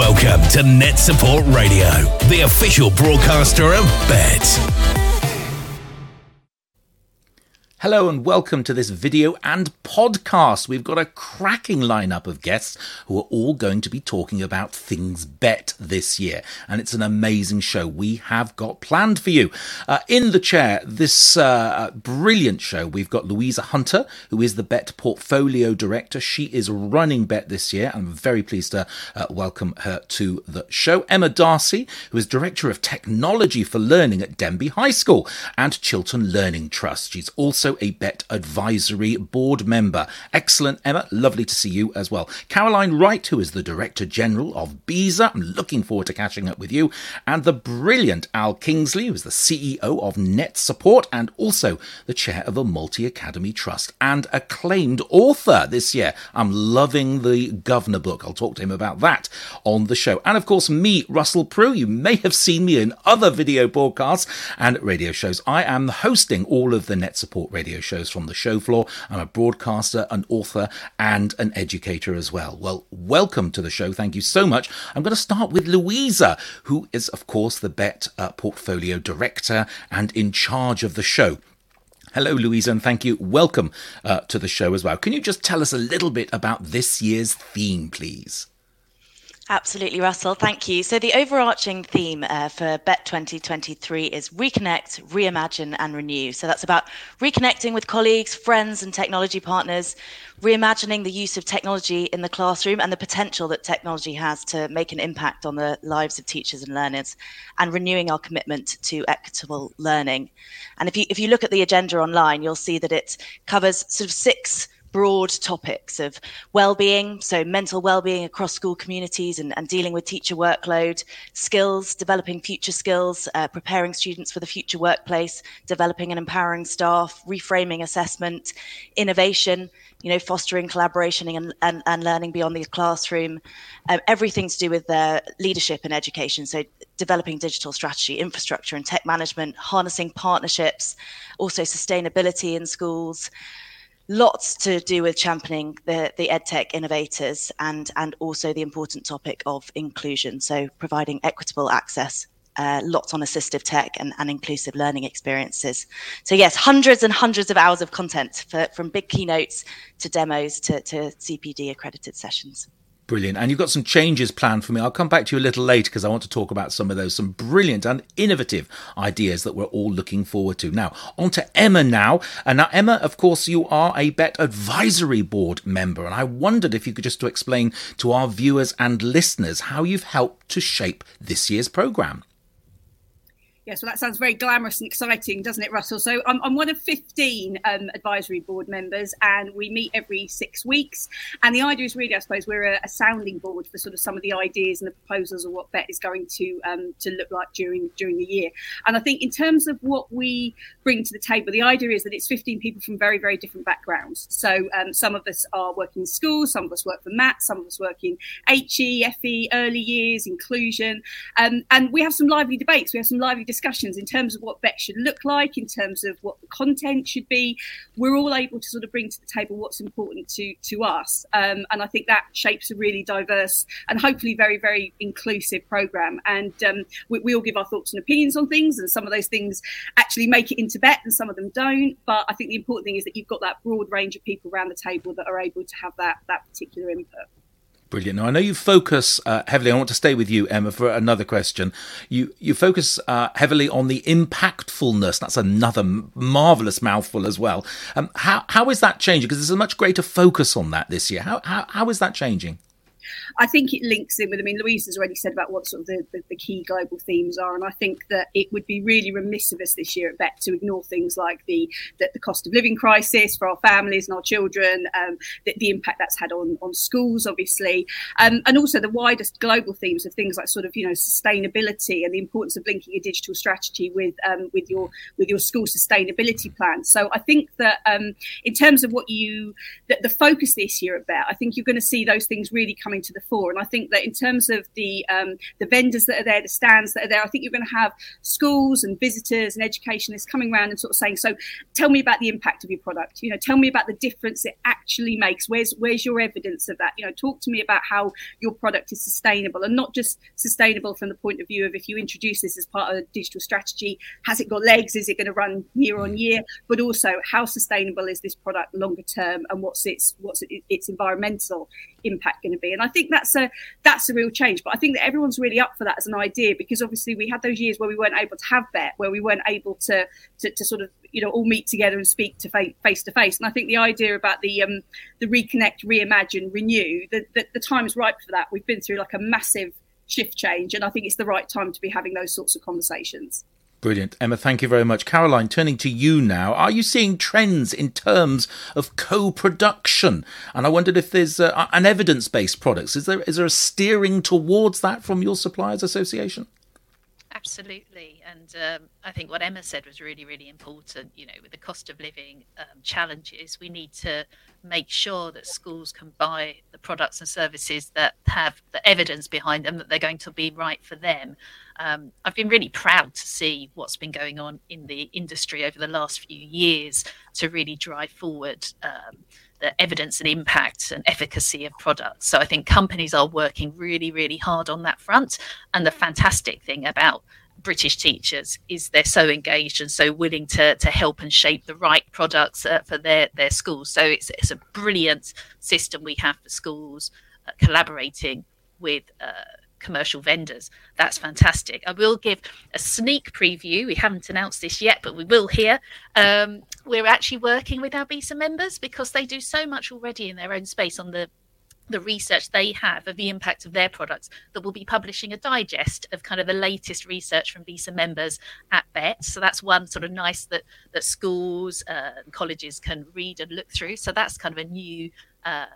Welcome to Net Support Radio, the official broadcaster of BETT. Hello and welcome to this video and podcast. We've got a cracking lineup of guests who are all going to be talking about things Bett this year, and it's an amazing show we have got planned for you. Uh, in the chair, this uh, brilliant show, we've got Louisa Hunter, who is the Bett Portfolio Director. She is running Bett this year. I'm very pleased to uh, welcome her to the show. Emma Darcy, who is Director of Technology for Learning at Denbigh High School and Chiltern Learning Trust. She's also a Bett Advisory Board member. Excellent, Emma. Lovely to see you as well. Caroline Wright, who is the Director General of BESA. I'm looking forward to catching up with you. And the brilliant Al Kingsley, who is the CEO of Net Support and also the chair of the Multi Academy Trust and acclaimed author this year. I'm loving the Governor book. I'll talk to him about that on the show. And of course, me, Russell Prue. You may have seen me in other video broadcasts and radio shows. I am hosting all of the Net Support radio shows from the show floor. I'm a broadcaster, an author, and an educator as well. Well, welcome to the show. Thank you so much. I'm going to start with Louisa, who is, of course, the BETT uh, portfolio director and in charge of the show. Hello, Louisa, and thank you. Welcome uh, to the show as well. Can you just tell us a little bit about this year's theme, please? Absolutely, Russell. Thank you. So, the overarching theme uh, for BETT 2023 is reconnect, reimagine, and renew. So, that's about reconnecting with colleagues, friends, and technology partners, reimagining the use of technology in the classroom and the potential that technology has to make an impact on the lives of teachers and learners, and renewing our commitment to equitable learning. And if you, if you look at the agenda online, you'll see that it covers sort of six broad topics of well-being so mental well-being across school communities and, and dealing with teacher workload skills developing future skills uh, preparing students for the future workplace developing and empowering staff reframing assessment innovation you know fostering collaboration and, and, and learning beyond the classroom um, everything to do with their leadership and education. So developing digital strategy infrastructure and tech management harnessing partnerships also sustainability in schools lots to do with championing the, the edtech innovators and, and also the important topic of inclusion. So, providing equitable access, uh, lots on assistive tech and, and inclusive learning experiences. So, yes, hundreds and hundreds of hours of content for, from big keynotes to demos to, to CPD accredited sessions. Brilliant. And you've got some changes planned for me. I'll come back to you a little later because I want to talk about some of those, some brilliant and innovative ideas that we're all looking forward to. Now, on to Emma now. And now, Emma, of course, you are a Bett Advisory Board member. And I wondered if you could just to explain to our viewers and listeners how you've helped to shape this year's programme. Yes, well, that sounds very glamorous and exciting, doesn't it, Russell? So I'm, I'm one of 15 um, advisory board members, and we meet every six weeks. And the idea is really, I suppose, we're a, a, sounding board for sort of some of the ideas and the proposals of what BETT is going to um, to look like during during the year. And I think in terms of what we bring to the table, the idea is that it's 15 people from very very different backgrounds. So um, some of us are working in schools, some of us work for MAT, some of us work in HE, FE, early years, inclusion, um, and we have some lively debates. We have some lively discussions discussions in terms of what BETT should look like, in terms of what the content should be. We're all able to sort of bring to the table what's important to to us, um, and I think that shapes a really diverse and hopefully very very inclusive program. And um, we, we all give our thoughts and opinions on things, and some of those things actually make it into BETT, and some of them don't. But I think the important thing is that you've got that broad range of people around the table that are able to have that that particular input. Brilliant. Now I know you focus uh, heavily. I want to stay with you, Emma, for another question. You you focus uh, heavily on the impactfulness. That's another marvelous mouthful as well. Um, how how is that changing? Because there's a much greater focus on that this year. How how, how is that changing? I think it links in with. I mean, Louise has already said about what sort of the, the, the, key global themes are, and I think that it would be really remiss of us this year at BETT to ignore things like the the, the cost of living crisis for our families and our children, um, the, the, impact that's had on on schools, obviously, um, and also the widest global themes of things like sort of you know sustainability and the importance of linking a digital strategy with um, with your with your school sustainability plan. So I think that um, in terms of what you the, the focus this year at BETT, I think you're going to see those things really coming coming to the fore. And I think that in terms of the um, the vendors that are there, the stands that are there, I think you're going to have schools and visitors and educationists coming around and sort of saying, "So, tell me about the impact of your product. You know, tell me about the difference it actually makes. Where's where's your evidence of that? You know, talk to me about how your product is sustainable and not just sustainable from the point of view of if you introduce this as part of a digital strategy, has it got legs? Is it going to run year on year? But also, how sustainable is this product longer term, and what's its what's its environmental impact going to be? And I think that's a that's a real change. But I think that everyone's really up for that as an idea because obviously we had those years where we weren't able to have Bett, where we weren't able to to, to sort of you know all meet together and speak to face to face. And I think the idea about the um, the reconnect, reimagine, renew, the, the the time is ripe for that. We've been through like a massive shift change, and I think it's the right time to be having those sorts of conversations. Brilliant. Emma, thank you very much. Caroline, turning to you now. Are you seeing trends in terms of co production? And I wondered if there's uh, an evidence based products. Is there, is there a steering towards that from your Suppliers Association? Absolutely. And um, I think what Emma said was really, really important. You know, with the cost of living um, challenges, we need to make sure that schools can buy the products and services that have the evidence behind them that they're going to be right for them. Um, I've been really proud to see what's been going on in the industry over the last few years to really drive forward um, evidence and impact and efficacy of products. So I think companies are working really, really hard on that front. And the fantastic thing about British teachers is they're so engaged and so willing to to help and shape the right products uh, for their their schools. So it's it's a brilliant system we have for schools uh, collaborating with. Uh, commercial vendors. That's fantastic. I will give a sneak preview. We haven't announced this yet, but we will here. Um, we're actually working with our BESA members because they do so much already in their own space on the the research they have of the impact of their products that we'll be publishing a digest of kind of the latest research from BESA members at BETT. So that's one sort of nice that that schools uh, and colleges can read and look through. So that's kind of a new uh,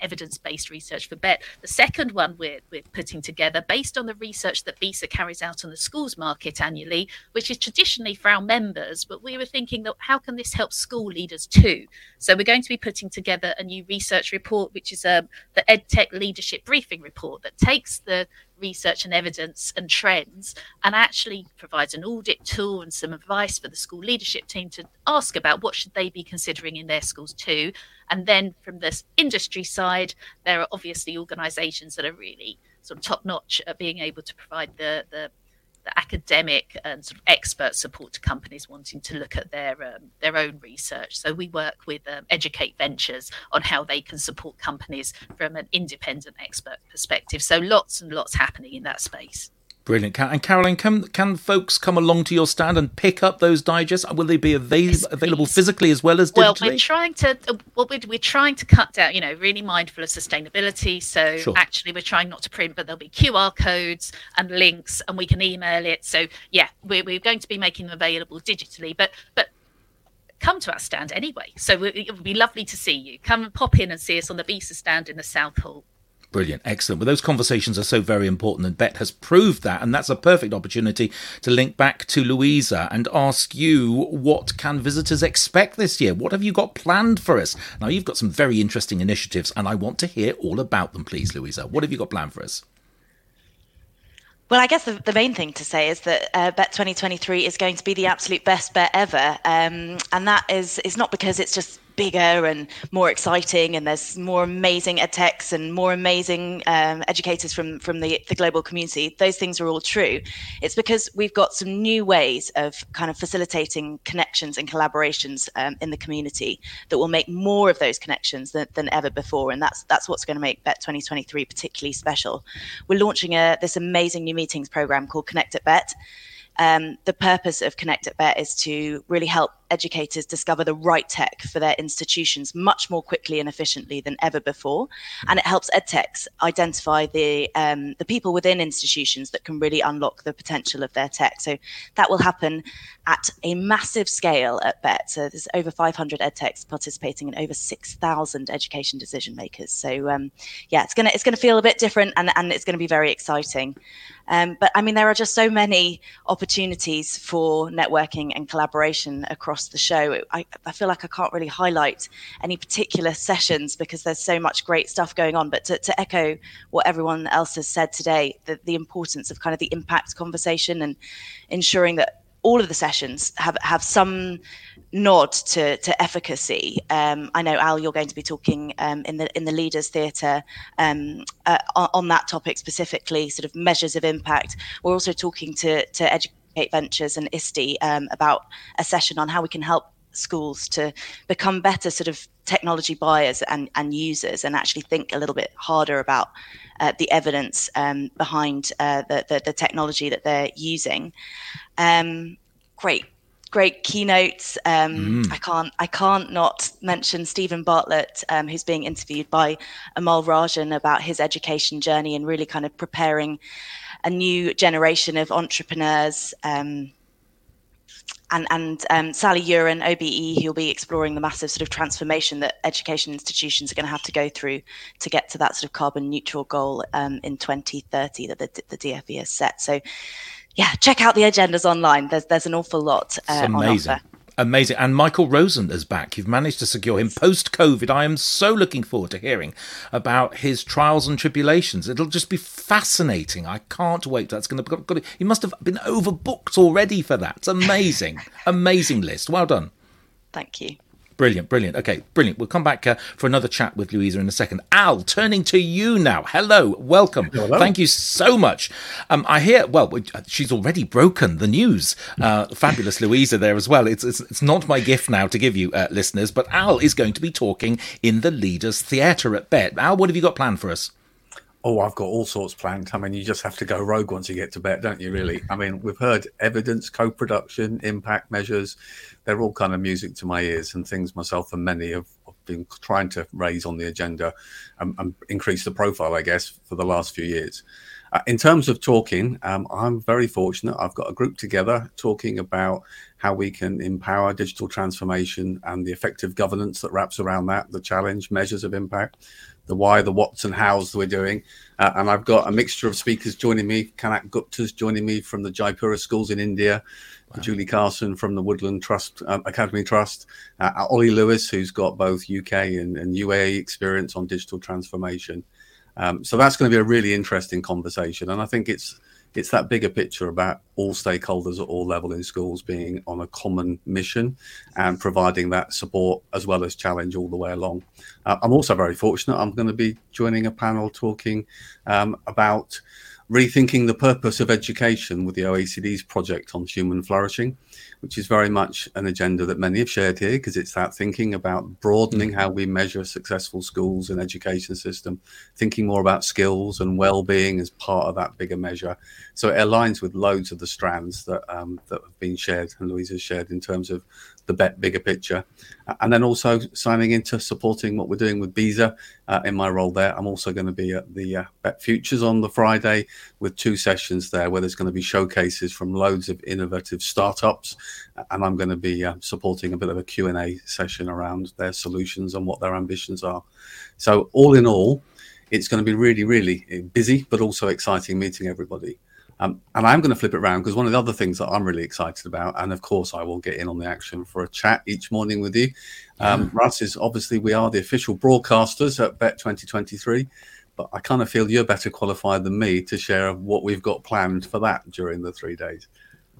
evidence based research for BETT. The second one we're, we're putting together, based on the research that BESA carries out on the schools market annually, which is traditionally for our members, but we were thinking that how can this help school leaders too? So we're going to be putting together a new research report, which is um, the EdTech Leadership Briefing Report that takes the research and evidence and trends and actually provides an audit tool and some advice for the school leadership team to ask about what should they be considering in their schools too. And then from this industry side there are obviously organizations that are really sort of top notch at being able to provide the the academic and sort of expert support to companies wanting to look at their um, their own research. So we work with um, Educate Ventures on how they can support companies from an independent expert perspective. So lots and lots happening in that space. Brilliant. And Caroline, can can folks come along to your stand and pick up those digests? Will they be avail- available physically as well as digitally? Well, we're trying to uh, what we're, we're trying to cut down. You know, really mindful of sustainability. So sure. actually, we're trying not to print, but there'll be QR codes and links, and we can email it. So yeah, we're, we're going to be making them available digitally. But but come to our stand anyway. So it would be lovely to see you. Come and pop in and see us on the BESA stand in the South Hall. Brilliant, excellent. Well, those conversations are so very important, and Bett has proved that, and that's a perfect opportunity to link back to Louisa and ask you what can visitors expect this year? What have you got planned for us? Now, you've got some very interesting initiatives, and I want to hear all about them, please, Louisa. What have you got planned for us? Well, I guess the, the main thing to say is that uh, Bett 2023 is going to be the absolute best Bett ever, um, and that is is not because it's just bigger and more exciting, and there's more amazing edtechs and more amazing um, educators from from the, the global community. Those things are all true. It's because we've got some new ways of kind of facilitating connections and collaborations um, in the community that will make more of those connections than, than ever before, and that's that's what's going to make Bett 2023 particularly special. We're launching a this amazing new meetings program called Connect at Bett. Um, the purpose of Connect at Bett is to really help educators discover the right tech for their institutions much more quickly and efficiently than ever before. And it helps edtechs identify the um, the people within institutions that can really unlock the potential of their tech. So that will happen at a massive scale at BETT. So there's over 500 edtechs participating and over 6,000 education decision makers. So um, yeah, it's gonna it's gonna feel a bit different and, and it's gonna be very exciting. Um, but I mean, there are just so many opportunities for networking and collaboration across across the show. I, I feel like I can't really highlight any particular sessions because there's so much great stuff going on. But to, to echo what everyone else has said today, the, the importance of kind of the impact conversation and ensuring that all of the sessions have have some nod to to efficacy. Um, I know Al, you're going to be talking um, in the in the Leaders Theatre um, uh, on, on, that topic specifically, sort of measures of impact. We're also talking to to Ventures and ISTE um, about a session on how we can help schools to become better sort of technology buyers and, and users and actually think a little bit harder about uh, the evidence um, behind uh, the, the, the, technology that they're using. Um, great, great keynotes. Um, mm. I can't I can't not mention Steven Bartlett, um, who's being interviewed by Amol Rajan about his education journey and really kind of preparing a new generation of entrepreneurs. Um, and and um, Sally Uren, OBE, who'll be exploring the massive sort of transformation that education institutions are going to have to go through to get to that sort of carbon neutral goal um, in 2030 that the, the DFE has set. So yeah, check out the agendas online. There's there's an awful lot uh, amazing. Amazing. And Michael Rosen is back. You've managed to secure him post COVID. I am so looking forward to hearing about his trials and tribulations. It'll just be fascinating. I can't wait. That's going to, be. he must have been overbooked already for that. It's amazing. amazing list. Well done. Thank you. Brilliant, brilliant. Okay, brilliant. We'll come back uh, for another chat with Louisa in a second. Al, turning to you now. Hello, welcome. Hello. Thank you so much. Um, I hear, well, uh, she's already broken the news. Uh, fabulous Louisa there as well. It's, it's, it's, not my gift now to give you, uh, listeners, but Al is going to be talking in the Leaders Theatre at Bett. Al, what have you got planned for us? Oh, I've got all sorts planned. I mean, you just have to go rogue once you get to Bett, don't you? Really? I mean, we've heard evidence, co-production, impact measures. They're all kind of music to my ears, and things myself and many have been trying to raise on the agenda and, and increase the profile, I guess, for the last few years. Uh, in terms of talking, um, I'm very fortunate. I've got a group together talking about how we can empower digital transformation and the effective governance that wraps around that, the challenge, measures of impact the why, the what's, and how's we're doing. Uh, and I've got a mixture of speakers joining me. Kanak Gupta's joining me from the Jaipuria schools in India. Wow. Julie Carson from the Woodland Trust um, Academy Trust, uh, Ollie Lewis, who's got both UK and, and UAE experience on digital transformation. Um, so that's going to be a really interesting conversation, and I think it's it's that bigger picture about all stakeholders at all level in schools being on a common mission and providing that support as well as challenge all the way along. Uh, I'm also very fortunate. I'm going to be joining a panel talking um, about rethinking the purpose of education with the OECD's project on human flourishing, which is very much an agenda that many have shared here because it's that thinking about broadening how we measure successful schools and education system, thinking more about skills and well-being as part of that bigger measure. So it aligns with loads of the strands that um, that have been shared and Louise has shared in terms of the Bett bigger picture. And then also signing into supporting what we're doing with BESA uh, in my role there. I'm also going to be at the uh, Bett Futures on the Friday with two sessions there where there's going to be showcases from loads of innovative startups. And I'm going to be uh, supporting a bit of a Q&A session around their solutions and what their ambitions are. So all in all, it's going to be really, really busy, but also exciting meeting everybody. Um, and I'm going to flip it around because one of the other things that I'm really excited about, and of course I will get in on the action for a chat each morning with you. Um, yeah. Russ is obviously we are the official broadcasters at Bett 2023, but I kind of feel you're better qualified than me to share what we've got planned for that during the three days.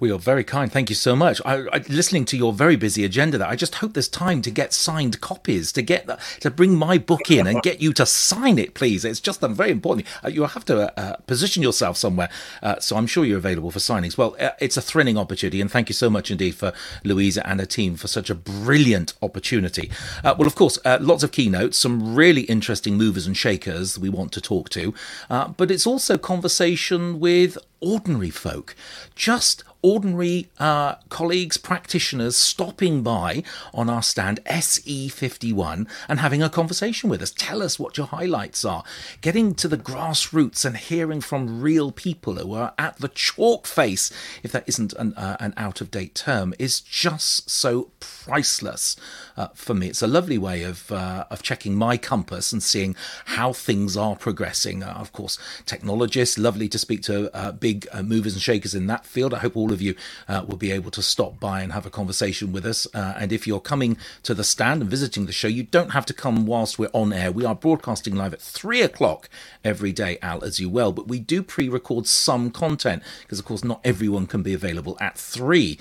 We are very kind. Thank you so much. I, I, listening to your very busy agenda, there, I just hope there's time to get signed copies, to get the, to bring my book in and get you to sign it, please. It's just um, very important. Uh, you have to uh, uh, position yourself somewhere, uh, so I'm sure you're available for signings. Well, uh, it's a thrilling opportunity, and thank you so much indeed for Louisa and her team for such a brilliant opportunity. Uh, well, of course, lots of keynotes, some really interesting movers and shakers we want to talk to, but it's also conversation with ordinary folk, just ordinary uh, colleagues, practitioners stopping by on our stand SE51 and having a conversation with us. Tell us what your highlights are. Getting to the grassroots and hearing from real people who are at the chalk face, if that isn't an, uh, an out of date term, is just so priceless uh, for me. It's a lovely way of, uh, of checking my compass and seeing how things are progressing. Uh, of course, technologists, lovely to speak to uh, big movers and shakers in that field. I hope all all of you uh, will be able to stop by and have a conversation with us. Uh, and if you're coming to the stand and visiting the show, you don't have to come whilst we're on air. We are broadcasting live at three o'clock every day, Al, as you well. But we do pre record some content because, of course, not everyone can be available at three.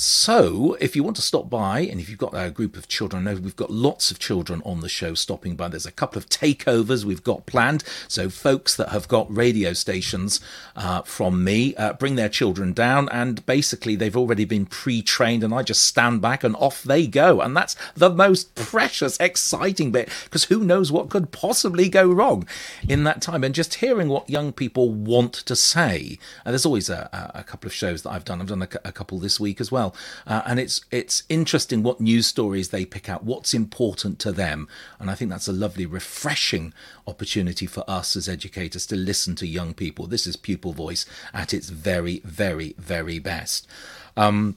So, if you want to stop by, and if you've got a group of children, I know we've got lots of children on the show stopping by. There's a couple of takeovers we've got planned. So, folks that have got radio stations uh, from me uh, bring their children down, and basically they've already been pre trained, and I just stand back and off they go. And that's the most precious, exciting bit because who knows what could possibly go wrong in that time. And just hearing what young people want to say. And there's always a, a couple of shows that I've done. I've done a, a couple this week as well well. Uh, and it's it's interesting what news stories they pick out, what's important to them, and I think that's a lovely, refreshing opportunity for us as educators to listen to young people. This is pupil voice at its very, very, very best. Um,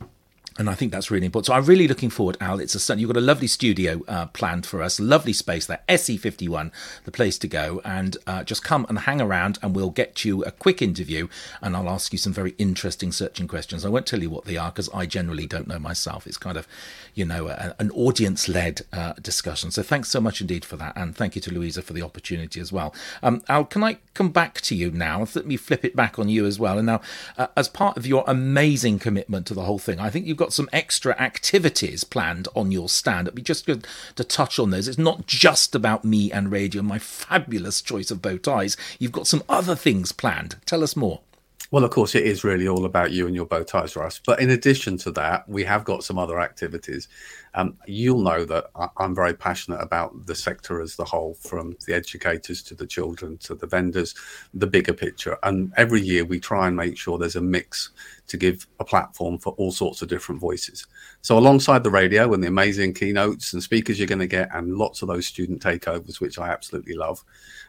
and I think that's really important. So I'm really looking forward, Al. It's a you've got a lovely studio uh, planned for us, lovely space there, SE51, the place to go, and uh, just come and hang around, and we'll get you a quick interview, and I'll ask you some very interesting searching questions. I won't tell you what they are because I generally don't know myself. It's kind of, you know, a, an audience-led uh, discussion. So thanks so much indeed for that, and thank you to Louisa for the opportunity as well. Um, Al, can I come back to you now? Let me flip it back on you as well. And now, uh, as part of your amazing commitment to the whole thing, I think you've got some extra activities planned on your stand. It'd be just good to touch on those. It's not just about me and radio, and my fabulous choice of bow ties. You've got some other things planned. Tell us more. Well, of course, it is really all about you and your bow ties, Russ. But in addition to that, we have got some other activities. Um, you'll know that I, am very passionate about the sector as the whole, from the educators to the children to the vendors, the bigger picture. And every year we try and make sure there's a mix to give a platform for all sorts of different voices. So, alongside the radio and the amazing keynotes and speakers you're going to get, and lots of those student takeovers, which I absolutely love,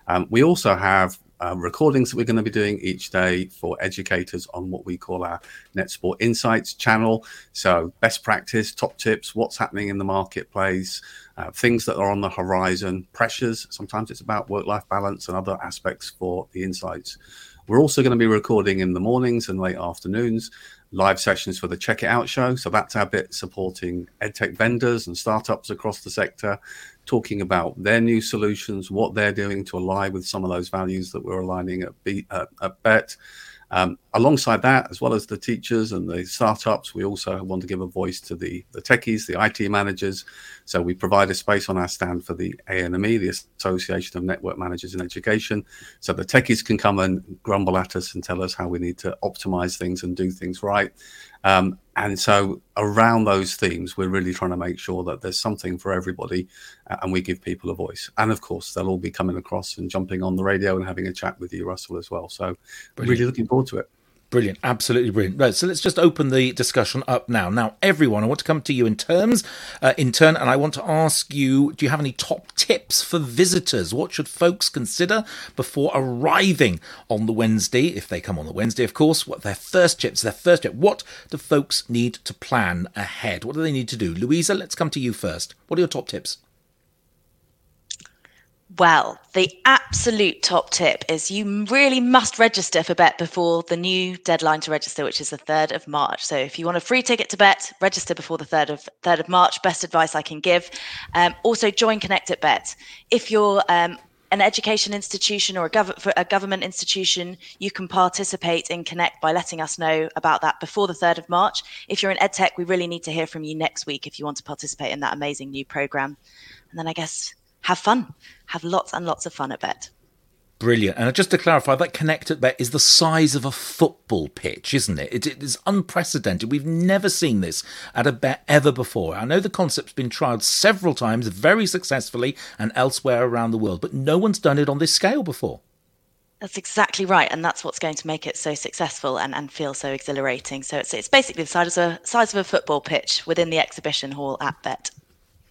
um, we also have um, recordings that we're going to be doing each day for educators on what we call our NetSupport Insights channel. So, best practice, top tips, what's happening in the marketplace, uh, things that are on the horizon, pressures. Sometimes it's about work life balance and other aspects for the insights. We're also going to be recording in the mornings and late afternoons live sessions for the Check It Out show. So that's our bit supporting edtech vendors and startups across the sector, talking about their new solutions, what they're doing to align with some of those values that we're aligning at, B, uh, at BETT. Um, alongside that, as well as the teachers and the startups, we also want to give a voice to the, the techies, the IT managers. So we provide a space on our stand for the ANME, the Association of Network Managers in Education. So the techies can come and grumble at us and tell us how we need to optimize things and do things right. Um, and so around those themes, we're really trying to make sure that there's something for everybody uh, and we give people a voice. And of course, they'll all be coming across and jumping on the radio and having a chat with you, Russell, as well. So Brilliant. really looking forward to it. Brilliant, absolutely brilliant. Right, so let's just open the discussion up now. Now, everyone, I want to come to you in terms, uh, in turn, and I want to ask you: Do you have any top tips for visitors? What should folks consider before arriving on the Wednesday, if they come on the Wednesday, of course? What their first tips? Their first tip. What do folks need to plan ahead? What do they need to do? Louisa, let's come to you first. What are your top tips? Well, the absolute top tip is you really must register for BETT before the new deadline to register, which is the 3rd of March. So if you want a free ticket to BETT, register before the 3rd of 3rd of March. Best advice I can give. Um, also, join Connect at BETT. If you're um, an education institution or a, gov- a, government institution, you can participate in Connect by letting us know about that before the 3rd of March. If you're in EdTech, we really need to hear from you next week if you want to participate in that amazing new program. And then I guess have fun, have lots and lots of fun at Bett. Brilliant. And just to clarify, that Connect at BETT is the size of a football pitch, isn't it? it? It is unprecedented. We've never seen this at a Bett ever before. I know the concept's been trialled several times, very successfully, and elsewhere around the world, but no one's done it on this scale before. That's exactly right, and that's what's going to make it so successful and, and feel so exhilarating. So it's it's basically the size of a size of a football pitch within the exhibition hall at BETT.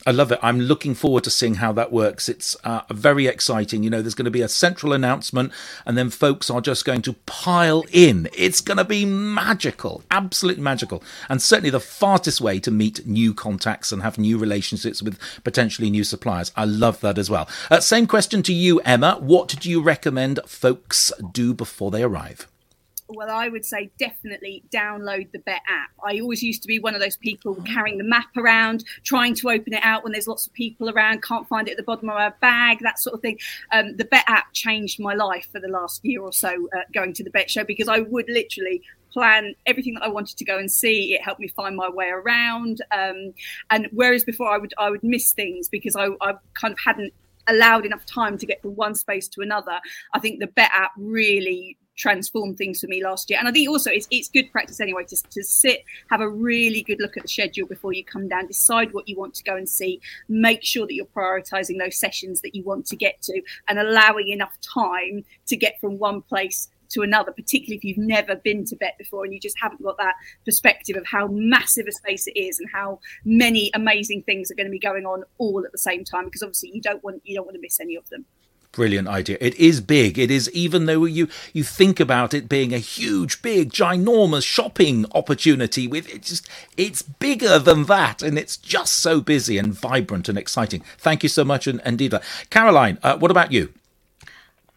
I love it. I'm looking forward to seeing how that works. It's uh, very exciting. You know, there's going to be a central announcement, and then folks are just going to pile in. It's going to be magical, absolutely magical, and certainly the fastest way to meet new contacts and have new relationships with potentially new suppliers. I love that as well. Uh, same question to you, Emma. What do you recommend folks do before they arrive? Well, I would say definitely download the Bett app. I always used to be one of those people carrying the map around, trying to open it out when there's lots of people around, can't find it at the bottom of my bag, that sort of thing. Um, the Bett app changed my life for the last year or so uh, going to the Bett show because I would literally plan everything that I wanted to go and see. It helped me find my way around. Um, and whereas before I would I would miss things because I, I kind of hadn't allowed enough time to get from one space to another. I think the Bett app really transformed things for me last year. And I think also it's, it's good practice anyway to, to sit, have a really good look at the schedule before you come down, decide what you want to go and see, make sure that you're prioritizing those sessions that you want to get to and allowing enough time to get from one place to another, particularly if you've never been to Bett before and you just haven't got that perspective of how massive a space it is and how many amazing things are going to be going on all at the same time. Because obviously you don't want you don't want to miss any of them brilliant idea. It is big. It is even though you you think about it being a huge big ginormous shopping opportunity with it just it's bigger than that and it's just so busy and vibrant and exciting. Thank you so much and, and caroline uh, what about you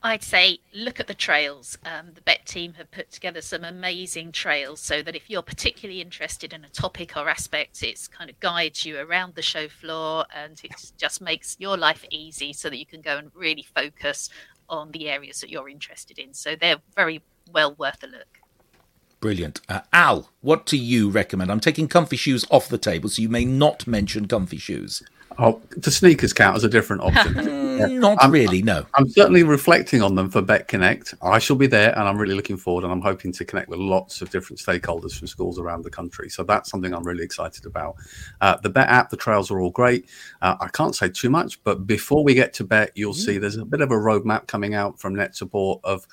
I'd say look at the trails. Um, the Bett team have put together some amazing trails so that if you're particularly interested in a topic or aspect, it's kind of guides you around the show floor and it just makes your life easy so that you can go and really focus on the areas that you're interested in. So they're very well worth a look. Brilliant. Uh, Al, what do you recommend? I'm taking comfy shoes off the table, so you may not mention comfy shoes. Oh, the sneakers count as a different option. yeah. Not I'm, really, no. I'm certainly reflecting on them for Bett Connect. I shall be there, and I'm really looking forward. And I'm hoping to connect with lots of different stakeholders from schools around the country. So that's something I'm really excited about. Uh, the Bett app, the trails are all great. Uh, I can't say too much, but before we get to Bett, you'll mm. see there's a bit of a roadmap coming out from Net Support of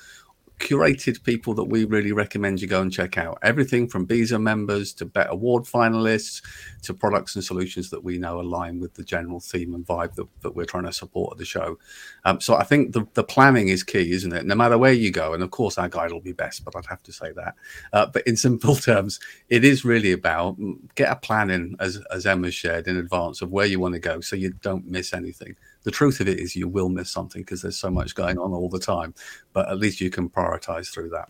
curated people that we really recommend you go and check out. Everything from BESA members to Bett Award finalists to products and solutions that we know align with the general theme and vibe that, that we're trying to support at the show. Um, so I think the, the planning is key, isn't it? No matter where you go, and of course our guide will be best, but I'd have to say that. Uh, but in simple terms, it is really about mm, get a plan in, as, as Emma shared in advance, of where you want to go so you don't miss anything the truth of it is you will miss something because there's so much going on all the time but at least you can prioritize through that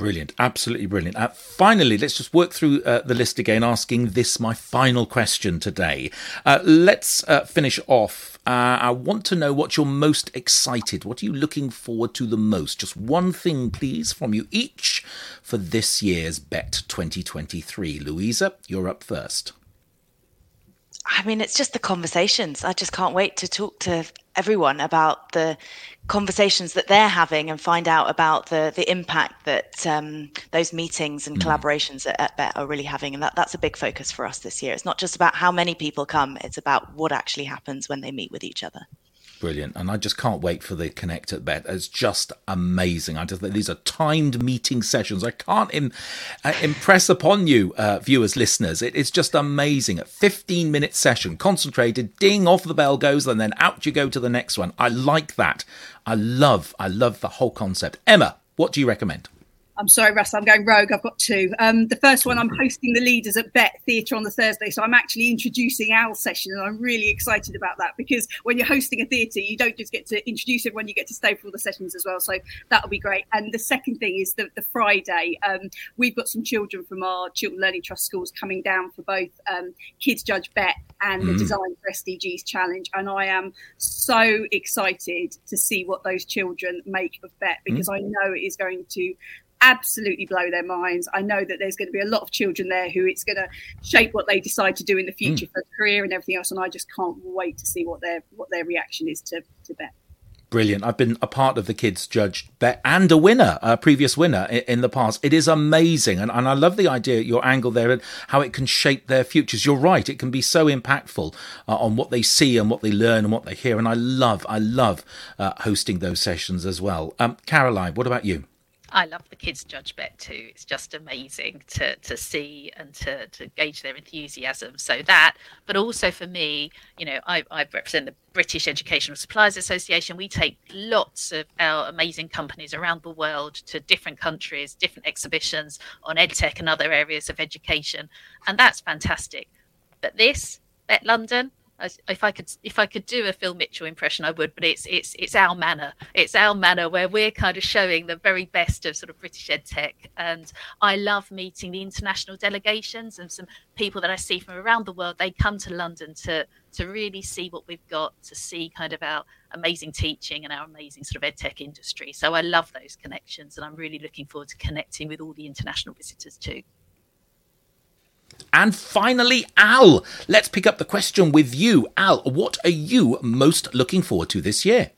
Brilliant, absolutely brilliant. Uh, finally, let's just work through uh, the list again, asking this my final question today. Uh, let's uh, finish off. Uh, I want to know what you're most excited. What are you looking forward to the most? Just one thing, please, from you each for this year's Bett 2023. Louisa, you're up first. I mean, it's just the conversations. I just can't wait to talk to everyone about the conversations that they're having and find out about the the impact that um, those meetings and mm. collaborations at, at Bett are really having. And that, that's a big focus for us this year. It's not just about how many people come; it's about what actually happens when they meet with each other. Brilliant. And I just can't wait for the Connect at Bett. It's just amazing. I just think these are timed meeting sessions. I can't Im- uh, impress upon you, uh, viewers, listeners. It, it's just amazing. A 15 minute session, concentrated, ding, off the bell goes, and then out you go to the next one. I like that. I love, I love the whole concept. Emma, what do you recommend? I'm sorry, Russ, I'm going rogue. I've got two. Um, the first one, I'm hosting the leaders at Bett Theatre on the Thursday. So I'm actually introducing our session, and I'm really excited about that because when you're hosting a theatre, you don't just get to introduce everyone, you get to stay for all the sessions as well. So that'll be great. And the second thing is the, the Friday. Um, we've got some children from our Chiltern Learning Trust schools coming down for both um, Kids Judge Bett and the mm. Design for SDGs Challenge. And I am so excited to see what those children make of Bett because mm. I know it is going to absolutely blow their minds. I know that there's going to be a lot of children there who it's going to shape what they decide to do in the future mm. for career and everything else. And I just can't wait to see what their what their reaction is to to Bett. Brilliant. I've been a part of the kids judge Bett and a winner, a previous winner in the past. It is amazing. And, and I love the idea, your angle there and how it can shape their futures. You're right. It can be so impactful uh, on what they see and what they learn and what they hear. And I love, I love uh, hosting those sessions as well. Um, Caroline, what about you? I love the kids judge Bett too. It's just amazing to to see and to to gauge their enthusiasm. So that, but also for me, you know, I, I represent the British Educational Suppliers Association. We take lots of our amazing companies around the world to different countries, different exhibitions on edtech and other areas of education, and that's fantastic. But this Bett London, if I could if I could do a Phil Mitchell impression, I would. But it's it's it's our manor. It's our manor where we're kind of showing the very best of sort of British ed tech. And I love meeting the international delegations and some people that I see from around the world. They come to London to to really see what we've got, to see kind of our amazing teaching and our amazing sort of ed tech industry. So I love those connections, and I'm really looking forward to connecting with all the international visitors too. And finally, Al, let's pick up the question with you. Al, what are you most looking forward to this year?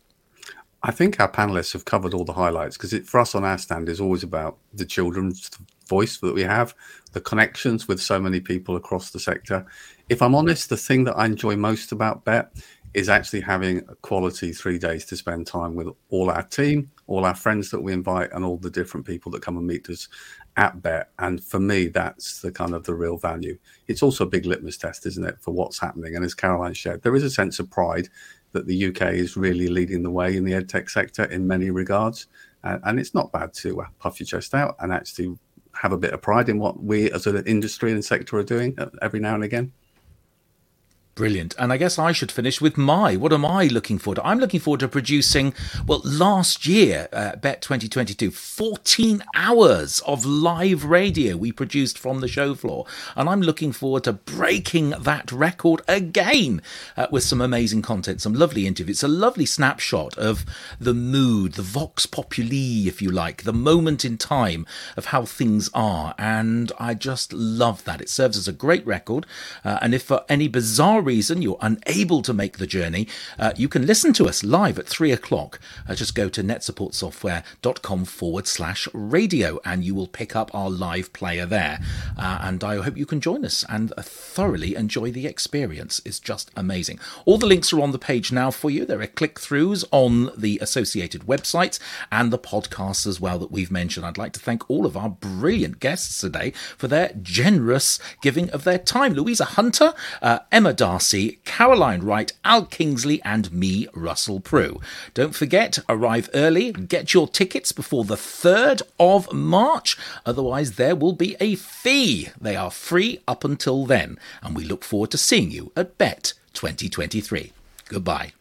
I think our panelists have covered all the highlights because for us on our stand is always about the children's voice that we have, the connections with so many people across the sector. If I'm honest, the thing that I enjoy most about BETT is actually having a quality three days to spend time with all our team, all our friends that we invite, and all the different people that come and meet us at Bett. And for me, that's the kind of the real value. It's also a big litmus test, isn't it, for what's happening? And as Caroline shared, there is a sense of pride that the UK is really leading the way in the edtech sector in many regards. Uh, and it's not bad to uh, puff your chest out and actually have a bit of pride in what we as an industry and sector are doing uh, every now and again. Brilliant. And I guess I should finish with my. What am I looking forward to? I'm looking forward to producing, well, last year, uh, BETT 2022, 14 hours of live radio we produced from the show floor. And I'm looking forward to breaking that record again uh, with some amazing content, some lovely interviews, It's a lovely snapshot of the mood, the vox populi, if you like, the moment in time of how things are. And I just love that. It serves as a great record. Uh, and if for any bizarre reason you're unable to make the journey, uh, you can listen to us live at three o'clock. Uh, just go to netsupportsoftware.com forward slash radio and you will pick up our live player there. Uh, and I hope you can join us and thoroughly enjoy the experience. It's just amazing. All the links are on the page now for you. There are click throughs on the associated websites and the podcasts as well that we've mentioned. I'd like to thank all of our brilliant guests today for their generous giving of their time. Louisa Hunter, uh, Emma Dar. Darcy, Caroline Wright, Al Kingsley, and me, Russell Prue. Don't forget, arrive early, get your tickets before the 3rd of March, otherwise, there will be a fee. They are free up until then, and we look forward to seeing you at BETT 2023. Goodbye.